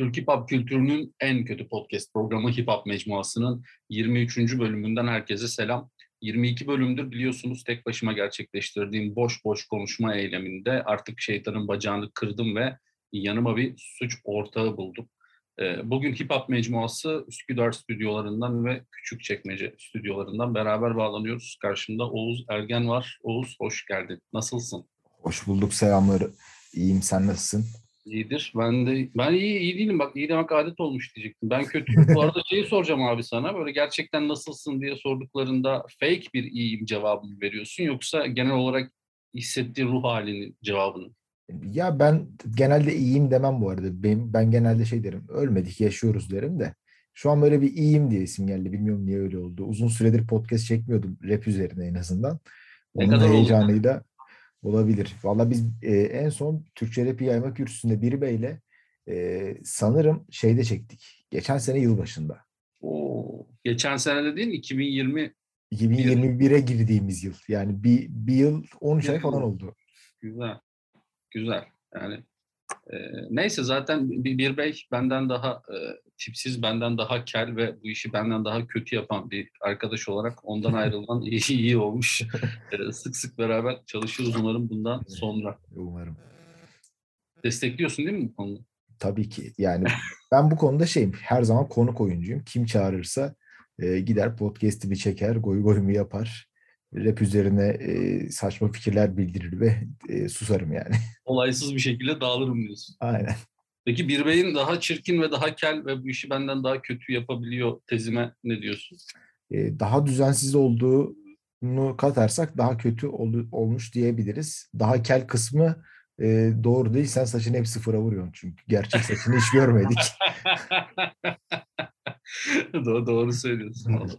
Türk Hip Hop kültürünün en kötü podcast programı Hip Hop Mecmuası'nın 23. bölümünden herkese selam. 22 bölümdür biliyorsunuz tek başıma gerçekleştirdiğim boş boş konuşma eyleminde artık şeytanın bacağını kırdım ve yanıma bir suç ortağı buldum. Ee, bugün Hip Hop Mecmuası Üsküdar stüdyolarından ve Küçükçekmece stüdyolarından beraber bağlanıyoruz. Karşımda Oğuz Ergen var. Oğuz hoş geldin. Nasılsın? Hoş bulduk selamları. İyiyim sen nasılsın? İyidir. Ben de ben iyi iyi değilim bak iyi demek adet olmuş diyecektim. Ben kötü. Bu arada şeyi soracağım abi sana. Böyle gerçekten nasılsın diye sorduklarında fake bir iyiyim cevabını veriyorsun yoksa genel olarak hissettiğin ruh halinin cevabını. Ya ben genelde iyiyim demem bu arada. Ben, ben genelde şey derim. Ölmedik yaşıyoruz derim de. Şu an böyle bir iyiyim diye isim geldi. Bilmiyorum niye öyle oldu. Uzun süredir podcast çekmiyordum rap üzerine en azından. Onun ne kadar heyecanıyla olabilir. Valla biz e, en son Türkçe rapi yayma kürsüsünde bir beyle e, sanırım şeyde çektik. Geçen sene yılbaşında. Oo, geçen sene de değil 2020 2021'e girdiğimiz yıl. Yani bir, bir yıl 13 ay falan oldu. Güzel. Güzel. Yani e, neyse zaten bir, bir bey benden daha e, tipsiz, benden daha kel ve bu işi benden daha kötü yapan bir arkadaş olarak ondan ayrılan iyi, iyi olmuş. E, sık sık beraber çalışırız umarım bundan sonra. Umarım. Destekliyorsun değil mi bu konuda? Tabii ki. Yani ben bu konuda şeyim. Her zaman konuk oyuncuyum. Kim çağırırsa e, gider podcast'imi çeker, goy goyumu yapar rap üzerine e, saçma fikirler bildirir ve e, susarım yani. Olaysız bir şekilde dağılırım diyorsun. Aynen. Peki bir beyin daha çirkin ve daha kel ve bu işi benden daha kötü yapabiliyor tezime ne diyorsun? E, daha düzensiz olduğunu katarsak daha kötü ol, olmuş diyebiliriz. Daha kel kısmı e, doğru değil. Sen saçını hep sıfıra vuruyorsun çünkü. Gerçek saçını hiç görmedik. doğru, doğru söylüyorsun.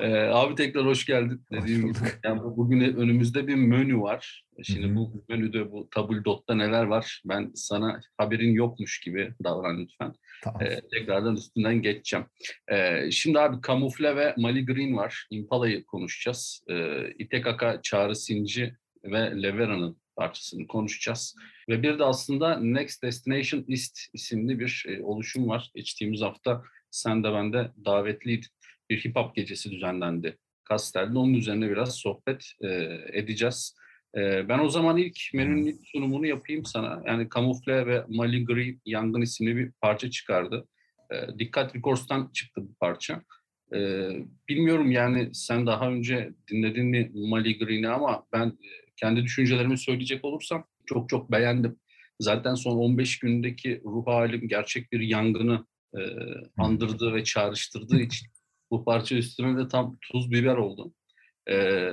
Ee, abi tekrar hoş geldin. Dediğim gibi yani bugün önümüzde bir menü var. Şimdi Hı-hı. bu menüde bu tabuldotta neler var? Ben sana haberin yokmuş gibi davran lütfen. Tamam. Ee, tekrardan üstünden geçeceğim. Ee, şimdi abi Kamufle ve Mali Green var. Impala'yı konuşacağız. Ee, İtekaka, Çağrı Sinci ve Levera'nın parçasını konuşacağız. Ve bir de aslında Next Destination East isimli bir e, oluşum var. Geçtiğimiz hafta sen de ben de davetliydin bir hip hop gecesi düzenlendi Kastel'de. Onun üzerine biraz sohbet e, edeceğiz. E, ben o zaman ilk menünün ilk sunumunu yapayım sana. Yani Kamufle ve Mali Green Yangın isimli bir parça çıkardı. E, Dikkat Records'tan çıktı bu parça. E, bilmiyorum yani sen daha önce dinledin mi Mali Green'i ama ben kendi düşüncelerimi söyleyecek olursam çok çok beğendim. Zaten son 15 gündeki ruh halim gerçek bir yangını e, andırdığı ve çağrıştırdığı için bu parça üstüne de tam tuz biber oldu. Ee,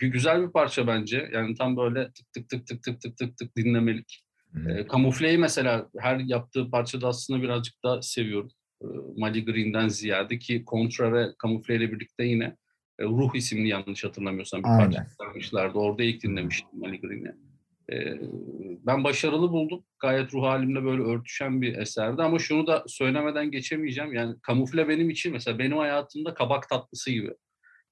bir güzel bir parça bence. Yani tam böyle tık tık tık tık tık tık tık tık dinlemelik. Ee, kamufleyi mesela her yaptığı parçada aslında birazcık daha seviyorum. Ee, Mali Green'den ziyade ki Kontra ve Kamufle ile birlikte yine e, Ruh isimli yanlış hatırlamıyorsam bir Aynen. parça çıkarmışlardı. Orada ilk dinlemiştim Mali Green'i. Ben başarılı buldum. Gayet ruh halimle böyle örtüşen bir eserdi ama şunu da söylemeden geçemeyeceğim. Yani kamufle benim için mesela benim hayatımda kabak tatlısı gibi.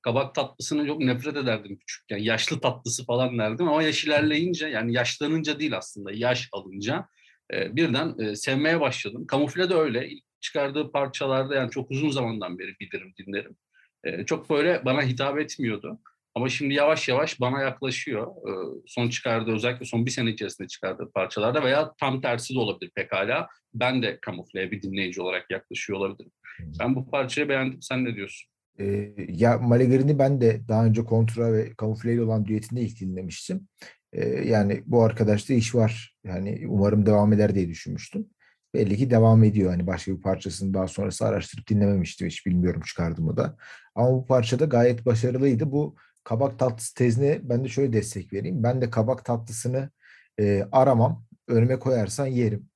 Kabak tatlısını çok nefret ederdim küçükken. Yaşlı tatlısı falan derdim ama yaş ilerleyince yani yaşlanınca değil aslında yaş alınca birden sevmeye başladım. Kamufle de öyle. İlk çıkardığı parçalarda yani çok uzun zamandan beri bilirim, dinlerim. Çok böyle bana hitap etmiyordu. Ama şimdi yavaş yavaş bana yaklaşıyor. Son çıkardığı özellikle son bir sene içerisinde çıkardığı parçalarda veya tam tersi de olabilir pekala. Ben de kamufleye bir dinleyici olarak yaklaşıyor olabilirim. Ben bu parçayı beğendim. Sen ne diyorsun? Ee, ya Maligarin'i ben de daha önce kontra ve kamufleyle olan düetinde ilk dinlemiştim. Ee, yani bu arkadaşta iş var. Yani umarım devam eder diye düşünmüştüm. Belli ki devam ediyor. Hani başka bir parçasını daha sonrası araştırıp dinlememiştim. Hiç bilmiyorum çıkardı mı da. Ama bu parçada gayet başarılıydı. Bu kabak tatlısı tezine ben de şöyle destek vereyim. Ben de kabak tatlısını e, aramam. Önüme koyarsan yerim.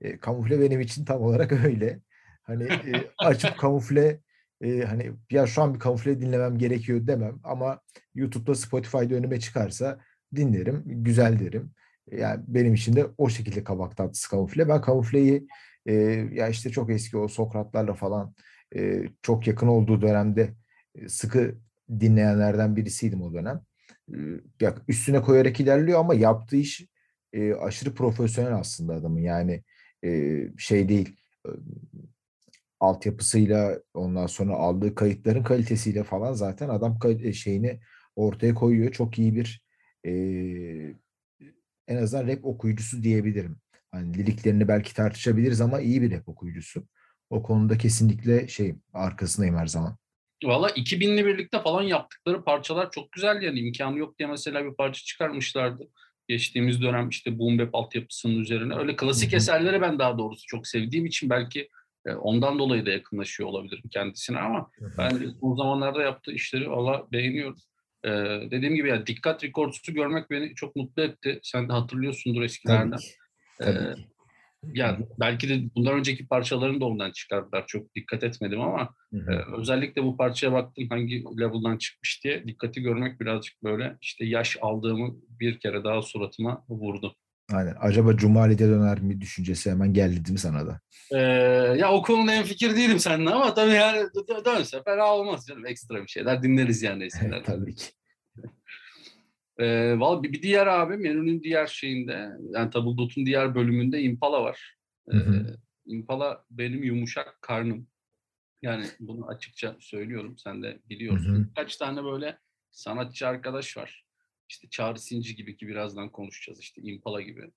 E, kamufle benim için tam olarak öyle. Hani e, açıp kamufle e, hani ya şu an bir kamufle dinlemem gerekiyor demem ama YouTube'da Spotify'da önüme çıkarsa dinlerim, güzel derim. Yani benim için de o şekilde kabak tatlısı kamufle. Ben kamufleyi e, ya işte çok eski o Sokratlarla falan e, çok yakın olduğu dönemde e, sıkı dinleyenlerden birisiydim o dönem. Ya üstüne koyarak ilerliyor ama yaptığı iş e, aşırı profesyonel aslında adamın. Yani e, şey değil. altyapısıyla ondan sonra aldığı kayıtların kalitesiyle falan zaten adam e, şeyini ortaya koyuyor. Çok iyi bir e, en azından rap okuyucusu diyebilirim. Hani liriklerini belki tartışabiliriz ama iyi bir rap okuyucusu. O konuda kesinlikle şey arkasındayım her zaman. Valla 2000'li birlikte falan yaptıkları parçalar çok güzel yani imkanı yok diye mesela bir parça çıkarmışlardı. Geçtiğimiz dönem işte boom bap altyapısının üzerine. Öyle klasik eserleri ben daha doğrusu çok sevdiğim için belki e, ondan dolayı da yakınlaşıyor olabilirim kendisine ama ben bu zamanlarda yaptığı işleri valla beğeniyorum. Ee, dediğim gibi yani Dikkat Records'u görmek beni çok mutlu etti. Sen de hatırlıyorsundur eskilerden. Tabii ki. Tabii ki. Yani belki de bundan önceki parçalarını da ondan çıkardılar. Çok dikkat etmedim ama hı hı. E, özellikle bu parçaya baktım hangi level'dan çıkmış diye dikkati görmek birazcık böyle işte yaş aldığımı bir kere daha suratıma vurdu. Aynen. Acaba Cumali'de döner mi düşüncesi hemen geldi değil mi sana da? Ee, ya o konuda en fikir değilim seninle ama tabii yani dönse fena olmaz canım. Ekstra bir şeyler dinleriz yani eskilerden. tabii ki. Ee, vallahi bir, bir diğer abi menünün diğer şeyinde yani Tabldot'un diğer bölümünde Impala var. Ee, Impala benim yumuşak karnım. Yani bunu açıkça söylüyorum. Sen de biliyorsun. Hı hı. Kaç tane böyle sanatçı arkadaş var. İşte Çağrı Sinci gibi ki birazdan konuşacağız işte Impala gibi.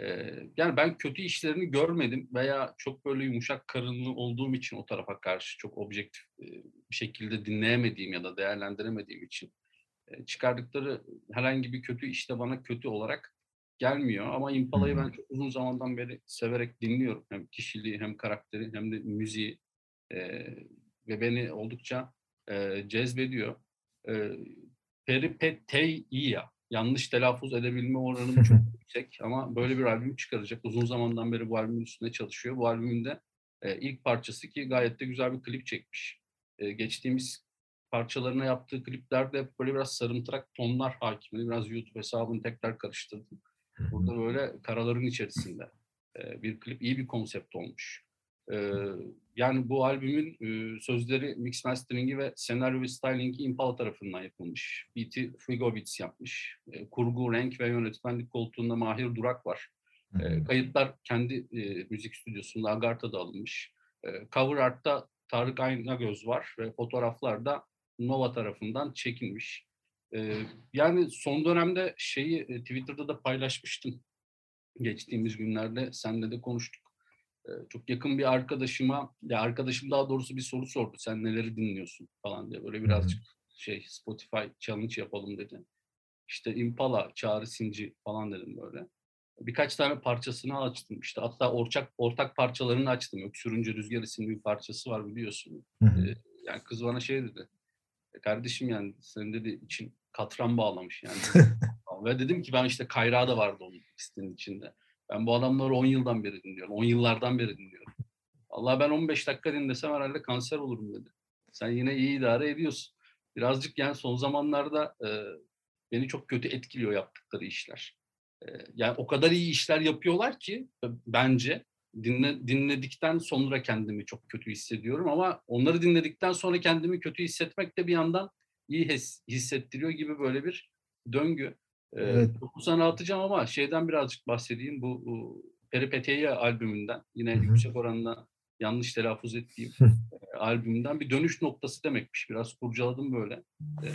Ee, yani ben kötü işlerini görmedim veya çok böyle yumuşak karınlı olduğum için o tarafa karşı çok objektif bir şekilde dinleyemediğim ya da değerlendiremediğim için çıkardıkları herhangi bir kötü işte bana kötü olarak gelmiyor. Ama Impala'yı ben çok uzun zamandan beri severek dinliyorum. Hem kişiliği hem karakteri hem de müziği e, ve beni oldukça e, cezbediyor. E, Peripeteia yanlış telaffuz edebilme oranım çok yüksek ama böyle bir albüm çıkaracak. Uzun zamandan beri bu albümün üstünde çalışıyor. Bu albümün de e, ilk parçası ki gayet de güzel bir klip çekmiş. E, geçtiğimiz parçalarına yaptığı kliplerde böyle biraz sarımtırak tonlar hakimdi. Biraz YouTube hesabını tekrar karıştırdım. Burada böyle karaların içerisinde bir klip iyi bir konsept olmuş. yani bu albümün sözleri, mix mastering'i ve senaryo ve styling'i Impala tarafından yapılmış. Beat'i Frigovitz yapmış. kurgu, renk ve yönetmenlik koltuğunda Mahir Durak var. kayıtlar kendi müzik stüdyosunda Agartha'da alınmış. cover art'ta Tarık Aynagöz var ve fotoğraflarda Nova tarafından çekilmiş. Yani son dönemde şeyi e, Twitter'da da paylaşmıştım. Geçtiğimiz günlerde senle de konuştuk. Çok yakın bir arkadaşıma, ya arkadaşım daha doğrusu bir soru sordu. Sen neleri dinliyorsun falan diye. Böyle birazcık şey Spotify challenge yapalım dedi. İşte Impala, Çağrı Sinci falan dedim böyle. Birkaç tane parçasını açtım. İşte hatta ortak ortak parçalarını açtım. Öksürünce Rüzgar isimli bir parçası var biliyorsun. Ee, yani kız bana şey dedi e, kardeşim yani senin dedi için katran bağlamış yani. Ve dedim ki ben işte Kayra da vardı onun listenin içinde. Ben bu adamları 10 yıldan beri dinliyorum. 10 yıllardan beri dinliyorum. Allah ben 15 dakika dinlesem herhalde kanser olurum dedi. Sen yine iyi idare ediyorsun. Birazcık yani son zamanlarda e, beni çok kötü etkiliyor yaptıkları işler. E, yani o kadar iyi işler yapıyorlar ki e, bence dinle, dinledikten sonra kendimi çok kötü hissediyorum ama onları dinledikten sonra kendimi kötü hissetmek de bir yandan iyi his, hissettiriyor gibi böyle bir döngü. Evet. Ee, sana atacağım ama şeyden birazcık bahsedeyim. Bu, bu Peripeteia albümünden yine Hı-hı. yüksek oranla yanlış telaffuz ettiğim e, albümden bir dönüş noktası demekmiş. Biraz kurcaladım böyle. E,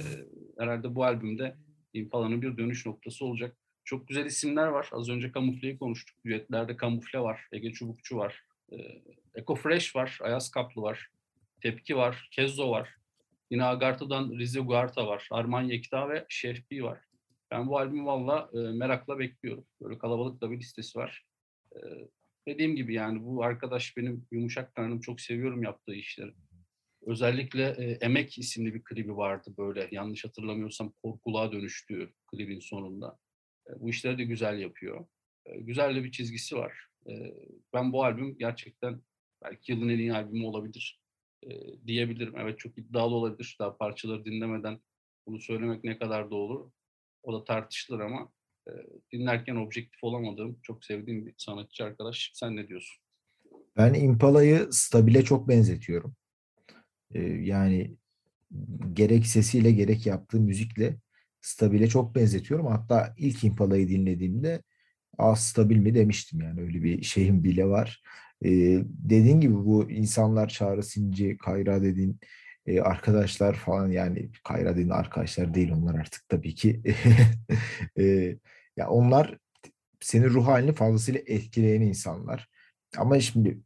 herhalde bu albümde Impala'nın bir dönüş noktası olacak. Çok güzel isimler var. Az önce Kamufle'yi konuştuk. Düetlerde Kamufle var. Ege Çubukçu var. E, Eko Fresh var. Ayaz Kaplı var. Tepki var. Kezzo var. Yine Agartha'dan Rize Guarta var. Arman Yekta ve Şehbi var. Ben bu albümü valla e, merakla bekliyorum. Böyle kalabalık da bir listesi var. E, dediğim gibi yani bu arkadaş benim yumuşak karnım çok seviyorum yaptığı işleri. Özellikle e, Emek isimli bir klibi vardı böyle yanlış hatırlamıyorsam korkuluğa dönüştüğü klibin sonunda. Bu işleri de güzel yapıyor. Güzel de bir çizgisi var. Ben bu albüm gerçekten belki yılın en iyi albümü olabilir diyebilirim. Evet çok iddialı olabilir. Daha parçaları dinlemeden bunu söylemek ne kadar doğru o da tartışılır ama dinlerken objektif olamadığım, çok sevdiğim bir sanatçı arkadaş. Sen ne diyorsun? Ben Impala'yı Stabil'e çok benzetiyorum. Yani gerek sesiyle gerek yaptığı müzikle Stabil'e çok benzetiyorum. Hatta ilk Impala'yı dinlediğimde az stabil mi demiştim yani öyle bir şeyim bile var. E, dediğin gibi bu insanlar Çağrı Sinci, Kayra dediğin e, arkadaşlar falan yani Kayra dediğin arkadaşlar değil onlar artık tabii ki. e, ya onlar senin ruh halini fazlasıyla etkileyen insanlar. Ama şimdi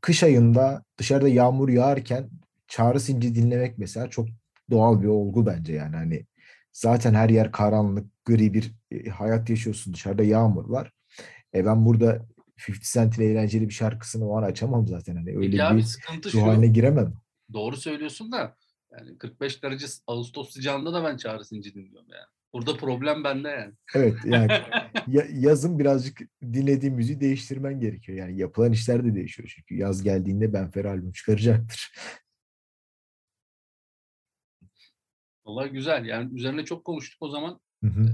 kış ayında dışarıda yağmur yağarken Çağrı Sinci dinlemek mesela çok doğal bir olgu bence yani hani zaten her yer karanlık, gri bir e, hayat yaşıyorsun dışarıda yağmur var. E ben burada 50 Cent'in eğlenceli bir şarkısını o an açamam zaten hani öyle Peki bir sıkıntı ruh haline giremem. Doğru söylüyorsun da yani 45 derece Ağustos sıcağında da ben Çağrı Sinci dinliyorum yani. Burada problem bende yani. Evet yani yazın birazcık dinlediğim müziği değiştirmen gerekiyor. Yani yapılan işler de değişiyor çünkü yaz geldiğinde Benfer albüm çıkaracaktır. Vallahi güzel. Yani üzerine çok konuştuk o zaman. Hı hı.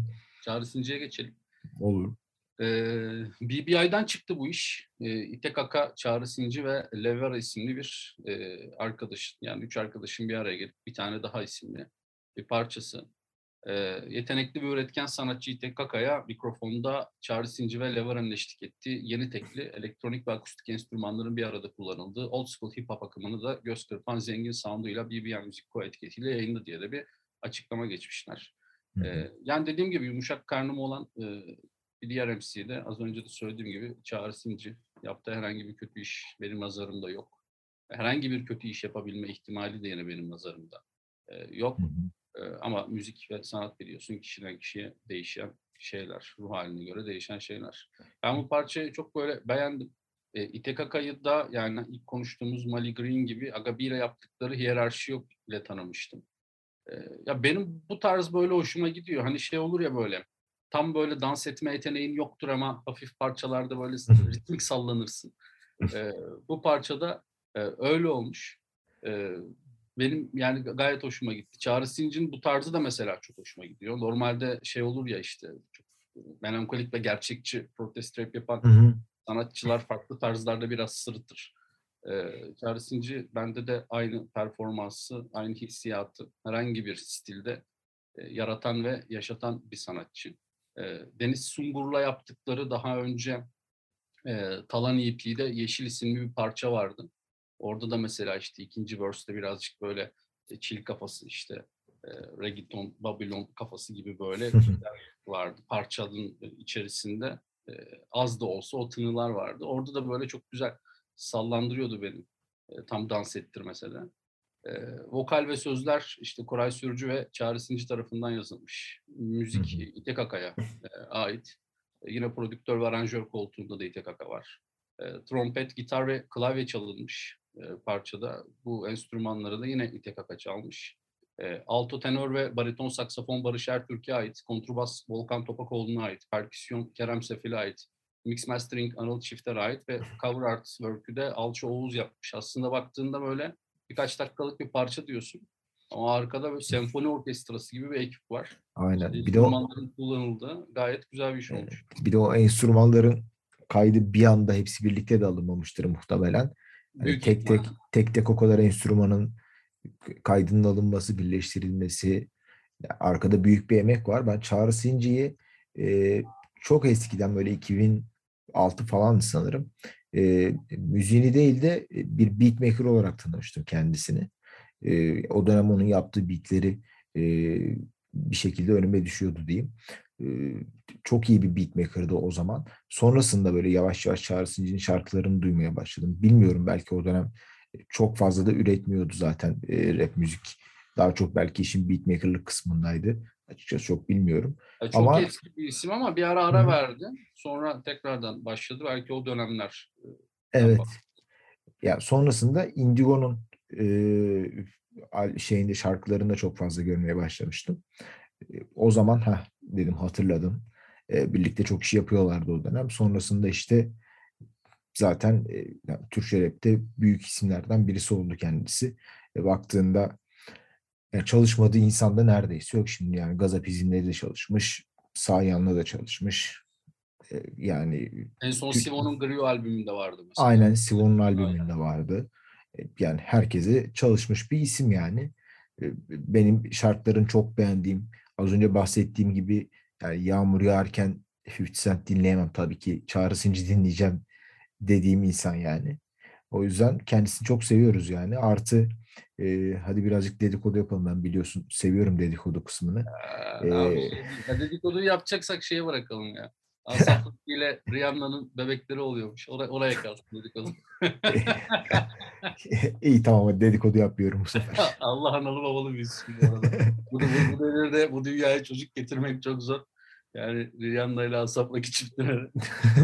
Çağrı Sinci'ye geçelim. Olur. Ee, BBI'den çıktı bu iş. Ee, İTKK, Çağrı Sinci ve Levera isimli bir e, arkadaş, yani üç arkadaşın bir araya gelip bir tane daha isimli bir parçası. Ee, yetenekli bir üretken sanatçı İTKK'ya mikrofonda Çağrı Sinci ve Levera'nın eşlik ettiği yeni tekli elektronik ve akustik enstrümanların bir arada kullanıldığı old school hip hop akımını da göz kırpan zengin sounduyla BBI Müzik Co etiketiyle yayınladı diye de bir açıklama geçmişler. Ee, yani dediğim gibi yumuşak karnım olan bir diğer MC'de az önce de söylediğim gibi Çağrı Sinci yaptığı herhangi bir kötü iş benim nazarımda yok. Herhangi bir kötü iş yapabilme ihtimali de yine benim nazarımda yok. E, ama müzik ve sanat biliyorsun kişiden kişiye değişen şeyler, ruh haline göre değişen şeyler. Ben bu parçayı çok böyle beğendim. E, İTKK'yı da yani ilk konuştuğumuz Mali Green gibi Agabi yaptıkları hiyerarşi yok ile tanımıştım. E, ya benim bu tarz böyle hoşuma gidiyor. Hani şey olur ya böyle tam böyle dans etme yeteneğin yoktur ama hafif parçalarda böyle ritmik sallanırsın. E, bu parçada e, öyle olmuş. E, benim yani gayet hoşuma gitti. Çağrı Sinc'in bu tarzı da mesela çok hoşuma gidiyor. Normalde şey olur ya işte çok melankolik ve gerçekçi protest rap yapan hı hı. sanatçılar farklı tarzlarda biraz sırıtır. Ee, Çağrı Sinci bende de aynı performansı, aynı hissiyatı herhangi bir stilde e, yaratan ve yaşatan bir sanatçı. E, Deniz Sungur'la yaptıkları daha önce e, Talan EP'de Yeşil isimli bir parça vardı. Orada da mesela işte ikinci verse'de birazcık böyle e, çil kafası işte e, reggaeton, Babylon kafası gibi böyle vardı. Parçanın içerisinde e, az da olsa o tınılar vardı. Orada da böyle çok güzel sallandırıyordu beni. E, tam dans ettirmese de. E, vokal ve sözler işte Koray Sürücü ve Çağrı Sinci tarafından yazılmış. Müzik İTKK'ya e, ait. E, yine prodüktör ve aranjör koltuğunda da İTKK var. E, trompet, gitar ve klavye çalınmış e, parçada. Bu enstrümanları da yine İTKK çalmış. E, alto tenor ve bariton saksafon Barış Ertürk'e ait. Kontrbas Volkan Topakoğlu'na ait. Perküsyon Kerem Sefil'e ait. Mix Mastering Anıl Çifter'e ait ve cover art work'ü de Alço Oğuz yapmış. Aslında baktığında böyle birkaç dakikalık bir parça diyorsun. Ama arkada böyle senfoni orkestrası gibi bir ekip var. Aynen. İşte bir de o kullanıldı. Gayet güzel bir iş olmuş. Bir de o enstrümanların kaydı bir anda hepsi birlikte de alınmamıştır muhtemelen. Yani tek tek tek tek o kadar enstrümanın kaydının alınması, birleştirilmesi arkada büyük bir emek var. Ben Çağrı Sinci'yi e, çok eskiden böyle 2006 falan sanırım e, müziğini değil de bir beatmaker olarak tanımıştım kendisini. E, o dönem onun yaptığı beatleri e, bir şekilde önüme düşüyordu diyeyim. E, çok iyi bir beatmaker'dı o zaman. Sonrasında böyle yavaş yavaş Çağrı Sinci'nin şarkılarını duymaya başladım. Bilmiyorum belki o dönem çok fazla da üretmiyordu zaten e, rap müzik. Daha çok belki işin beatmaker'lık kısmındaydı. Açıkçası çok bilmiyorum. Ya çok ama, eski bir isim ama bir ara ara hı. verdi. Sonra tekrardan başladı. Belki o dönemler. E, evet. Ya sonrasında Indigo'nun e, şeyinde şarkılarında çok fazla görmeye başlamıştım. E, o zaman ha dedim hatırladım. E, birlikte çok iş yapıyorlardı o dönem. Sonrasında işte zaten e, yani Türkçe rapte büyük isimlerden birisi oldu kendisi. E, baktığında yani çalışmadığı insanda neredeyse yok şimdi yani Gazapizm'de de çalışmış, Sayan'la da çalışmış. E, yani en son. Sivon'un Grio albümünde vardı mesela. Aynen Sivon'un albümünde vardı. E, yani herkese çalışmış bir isim yani. E, benim şartların çok beğendiğim, az önce bahsettiğim gibi yani yağmur yağarken 50 Cent dinleyemem tabii ki. Çağrı Sinci dinleyeceğim dediğim insan yani. O yüzden kendisini çok seviyoruz yani. Artı e, hadi birazcık dedikodu yapalım ben biliyorsun seviyorum dedikodu kısmını. Ee, Ee, abi ya dedikoduyu yapacaksak şeye bırakalım ya. Asaf ile Rihanna'nın bebekleri oluyormuş. Oraya, oraya kalsın dedikodu. İyi tamam dedikodu yapıyorum bu sefer. Allah analı babalı büyüsün bu arada. Bu, bu, bu devirde bu dünyaya çocuk getirmek çok zor. Yani Rihanna ile Asaf'la çiftlere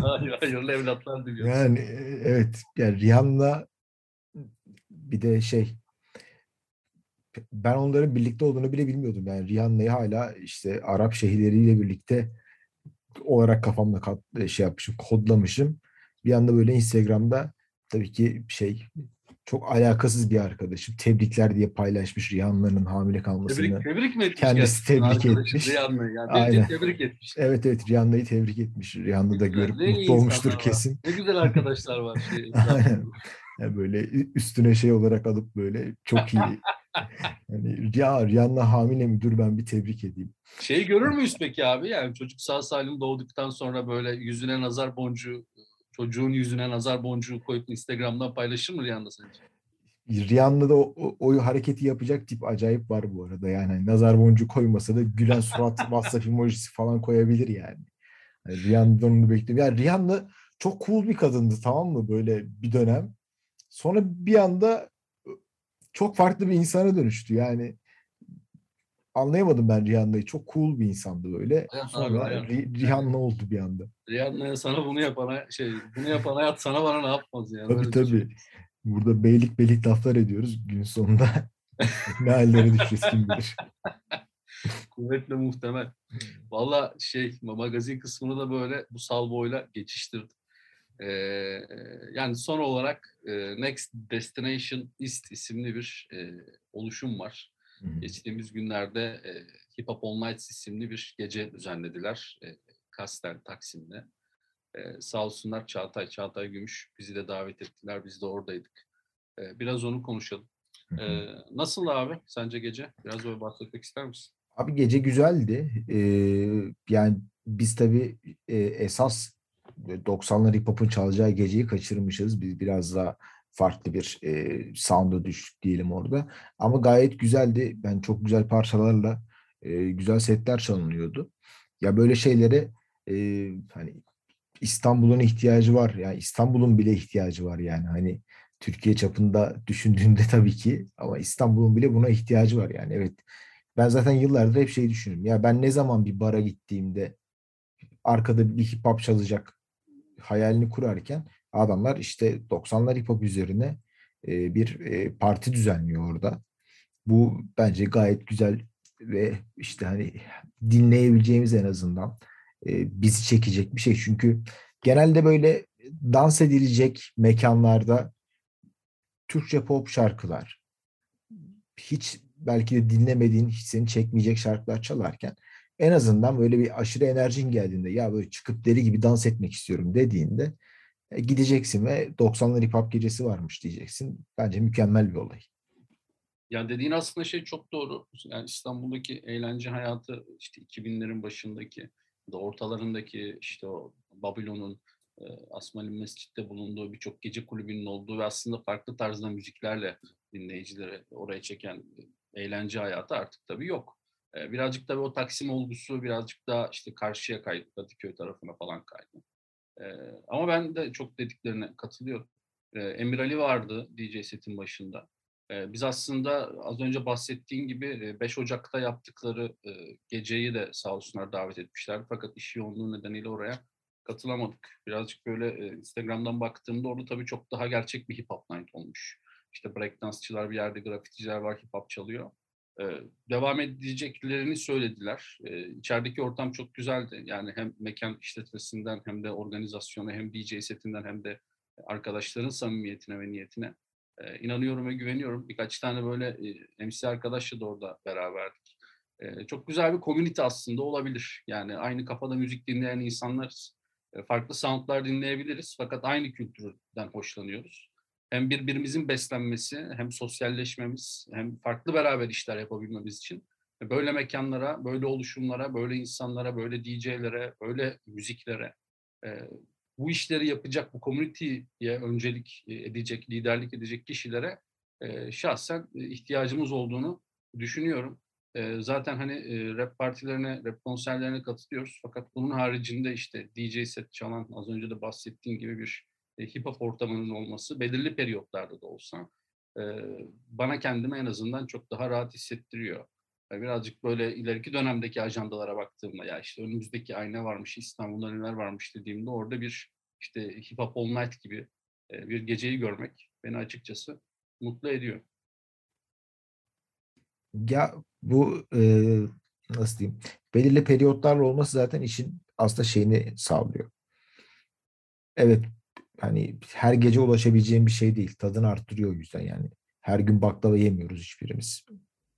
hayır, hayırlı evlatlar diliyoruz. Yani e, evet yani Rihanna bir de şey ben onların birlikte olduğunu bile bilmiyordum. Yani Rihanna'yı hala işte Arap şehirleriyle birlikte olarak kafamda kat- şey yapmışım, kodlamışım. Bir anda böyle Instagram'da tabii ki şey çok alakasız bir arkadaşım. Tebrikler diye paylaşmış Rihanna'nın hamile kalmasını. Tebrik, tebrik mi etmiş? Kendisi tebrik etmiş. Rihanna'yı? Yani Aynen. Tebrik etmiş. Evet evet Rihanna'yı tebrik etmiş. Rihanna da görüp ne mutlu olmuştur var. kesin. Ne güzel arkadaşlar var. Şey, Aynen. Yani böyle üstüne şey olarak alıp böyle çok iyi. Yani ya Rihanna hamile mi? Dur ben bir tebrik edeyim. Şeyi görür müyüz peki abi? Yani çocuk sağ salim doğduktan sonra böyle yüzüne nazar boncuğu, çocuğun yüzüne nazar boncuğu koyup Instagram'dan paylaşır mı Rihanna sence? Rihanna'da o, o, o hareketi yapacak tip acayip var bu arada. Yani hani nazar boncuğu koymasa da gülen surat WhatsApp emojisi falan koyabilir yani. yani Rihanna'dan onu bekliyorum. Yani Rihanna çok cool bir kadındı tamam mı böyle bir dönem. Sonra bir anda çok farklı bir insana dönüştü. Yani anlayamadım ben Rihanna'yı. Çok cool bir insandı böyle. Sonra aynen. Ri- Rihanna oldu bir anda. Rihanna'ya sana bunu yapana şey, bunu yapan hayat sana bana ne yapmaz yani. Tabii tabii. düşün. Burada beylik beylik laflar ediyoruz. Gün sonunda ne hallere düşeceğiz kim bilir. Kuvvetle muhtemel. Valla şey magazin kısmını da böyle bu salvoyla geçiştirdim. Ee, yani son olarak e, Next Destination East isimli bir e, oluşum var. Geçtiğimiz günlerde e, Hip Hop All Nights isimli bir gece düzenlediler. E, Kasten Taksim'de. E, sağ olsunlar Çağatay, Çağatay Gümüş bizi de davet ettiler. Biz de oradaydık. E, biraz onu konuşalım. E, nasıl abi sence gece? Biraz böyle bahsetmek ister misin? Abi gece güzeldi. Ee, yani biz tabii e, esas 90'lar hip hop'un çalacağı geceyi kaçırmışız. Biz biraz daha farklı bir e, sound'a düştük diyelim orada. Ama gayet güzeldi. Ben çok güzel parçalarla e, güzel setler çalınıyordu. Ya böyle şeylere e, hani İstanbul'un ihtiyacı var. Yani İstanbul'un bile ihtiyacı var yani. Hani Türkiye çapında düşündüğünde tabii ki ama İstanbul'un bile buna ihtiyacı var yani. Evet ben zaten yıllardır hep şey düşünüyorum. Ya ben ne zaman bir bara gittiğimde arkada bir hip hop çalacak hayalini kurarken adamlar işte 90'lar hip hop üzerine e, bir e, parti düzenliyor orada. Bu bence gayet güzel ve işte hani dinleyebileceğimiz en azından e, bizi çekecek bir şey. Çünkü genelde böyle dans edilecek mekanlarda Türkçe pop şarkılar hiç belki de dinlemediğin, hiç seni çekmeyecek şarkılar çalarken en azından böyle bir aşırı enerjin geldiğinde ya böyle çıkıp deli gibi dans etmek istiyorum dediğinde e, gideceksin ve 90'lar hip hop gecesi varmış diyeceksin. Bence mükemmel bir olay. Yani dediğin aslında şey çok doğru. Yani İstanbul'daki eğlence hayatı işte 2000'lerin başındaki da ortalarındaki işte o Babylon'un e, Asmal'in Mescid'de bulunduğu birçok gece kulübünün olduğu ve aslında farklı tarzda müziklerle dinleyicileri oraya çeken eğlence hayatı artık tabii yok. Birazcık tabii o Taksim olgusu birazcık daha işte karşıya kaydı, Kadıköy tarafına falan kaydı. Ama ben de çok dediklerine katılıyorum. Emir Ali vardı DJ setin başında. Biz aslında az önce bahsettiğin gibi e, 5 Ocak'ta yaptıkları geceyi de sağ olsunlar davet etmişler. Fakat iş yoğunluğu nedeniyle oraya katılamadık. Birazcık böyle Instagram'dan baktığımda orada tabii çok daha gerçek bir hip hop night olmuş. İşte breakdance'çılar bir yerde, grafiticiler var, hip hop çalıyor. Ee, devam edeceklerini söylediler. Ee, içerideki ortam çok güzeldi. Yani hem mekan işletmesinden hem de organizasyonu hem DJ setinden hem de arkadaşların samimiyetine ve niyetine e, inanıyorum ve güveniyorum. Birkaç tane böyle e, MC arkadaşla da orada beraberdik. E, çok güzel bir komünite aslında olabilir. Yani aynı kafada müzik dinleyen insanlarız. E, farklı soundlar dinleyebiliriz fakat aynı kültürden hoşlanıyoruz hem birbirimizin beslenmesi, hem sosyalleşmemiz, hem farklı beraber işler yapabilmemiz için böyle mekanlara, böyle oluşumlara, böyle insanlara, böyle DJ'lere, böyle müziklere bu işleri yapacak, bu community'ye öncelik edecek, liderlik edecek kişilere e, şahsen ihtiyacımız olduğunu düşünüyorum. E, zaten hani e, rap partilerine, rap konserlerine katılıyoruz. Fakat bunun haricinde işte DJ set çalan, az önce de bahsettiğim gibi bir e, hip hop ortamının olması belirli periyotlarda da olsa e, bana kendime en azından çok daha rahat hissettiriyor. Birazcık böyle ileriki dönemdeki ajandalara baktığımda ya işte önümüzdeki ay ne varmış, İstanbul'da neler varmış dediğimde orada bir işte hip hop all night gibi bir geceyi görmek beni açıkçası mutlu ediyor. Ya bu e, nasıl diyeyim belirli periyotlarla olması zaten işin aslında şeyini sağlıyor. Evet hani her gece ulaşabileceğim bir şey değil. Tadını arttırıyor o yüzden yani. Her gün baklava yemiyoruz hiçbirimiz.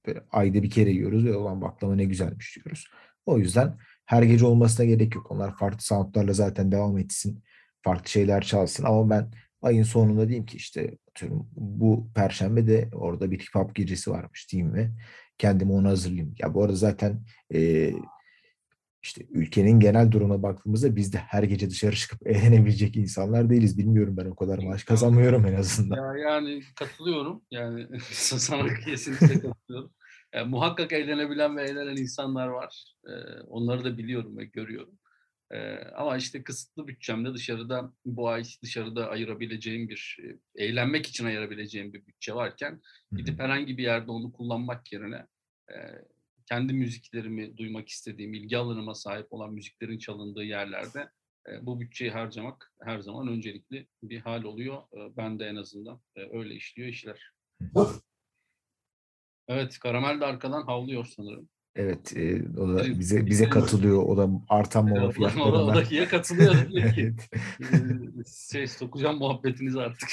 Böyle ayda bir kere yiyoruz ve olan baklava ne güzelmiş diyoruz. O yüzden her gece olmasına gerek yok. Onlar farklı soundlarla zaten devam etsin. Farklı şeyler çalsın ama ben ayın sonunda diyeyim ki işte bu perşembe de orada bir hip hop gecesi varmış diyeyim ve kendimi ona hazırlayayım. Ya bu arada zaten e, işte ülkenin genel durumuna baktığımızda biz de her gece dışarı çıkıp eğlenebilecek insanlar değiliz. Bilmiyorum ben o kadar maaş kazanmıyorum en azından. Ya yani katılıyorum. Yani sana kesinlikle katılıyorum. Yani, muhakkak eğlenebilen ve eğlenen insanlar var. Ee, onları da biliyorum ve görüyorum. Ee, ama işte kısıtlı bütçemde dışarıda bu ay dışarıda ayırabileceğim bir eğlenmek için ayırabileceğim bir bütçe varken gidip herhangi bir yerde onu kullanmak yerine e, kendi müziklerimi duymak istediğim, ilgi alanıma sahip olan müziklerin çalındığı yerlerde bu bütçeyi harcamak her zaman öncelikli bir hal oluyor. Ben de en azından öyle işliyor işler. Evet, Karamel de arkadan havlıyor sanırım. Evet, e, o da bize bize katılıyor. O da artan mola fiyatlarından. O da katılıyor diyor ki. şey, sokacağım muhabbetinizi artık.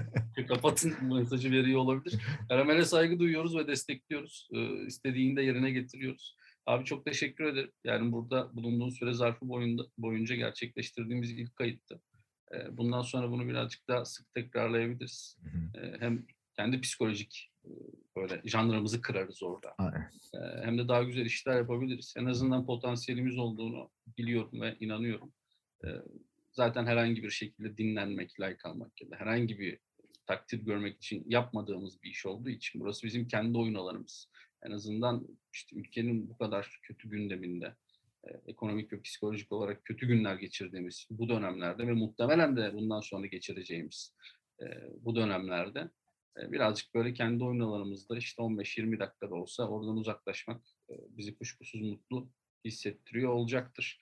Kapatın mesajı veriyor olabilir. Karamel'e saygı duyuyoruz ve destekliyoruz. E, istediğini de yerine getiriyoruz. Abi çok teşekkür ederim. Yani burada bulunduğun süre zarfı boyunda, boyunca gerçekleştirdiğimiz ilk kayıttı. Bundan sonra bunu birazcık daha sık tekrarlayabiliriz. E, hem kendi psikolojik böyle janrımızı kırarız orada. Aynen. Hem de daha güzel işler yapabiliriz. En azından potansiyelimiz olduğunu biliyorum ve inanıyorum. Zaten herhangi bir şekilde dinlenmek, like almak ya da herhangi bir takdir görmek için yapmadığımız bir iş olduğu için burası bizim kendi oyun alanımız. En azından işte ülkenin bu kadar kötü gündeminde, ekonomik ve psikolojik olarak kötü günler geçirdiğimiz bu dönemlerde ve muhtemelen de bundan sonra geçireceğimiz bu dönemlerde birazcık böyle kendi oyun alanımızda işte 15-20 dakikada olsa oradan uzaklaşmak bizi kuşkusuz mutlu hissettiriyor olacaktır.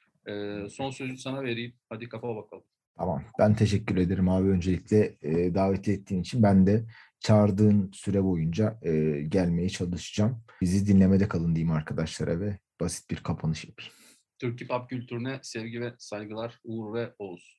Son sözü sana vereyim. Hadi kafa bakalım. Tamam. Ben teşekkür ederim abi öncelikle e, davet ettiğin için. Ben de çağırdığın süre boyunca e, gelmeye çalışacağım. Bizi dinlemede kalın diyeyim arkadaşlara ve basit bir kapanış yapayım. Türk hip hop kültürüne sevgi ve saygılar, Uğur ve Oğuz.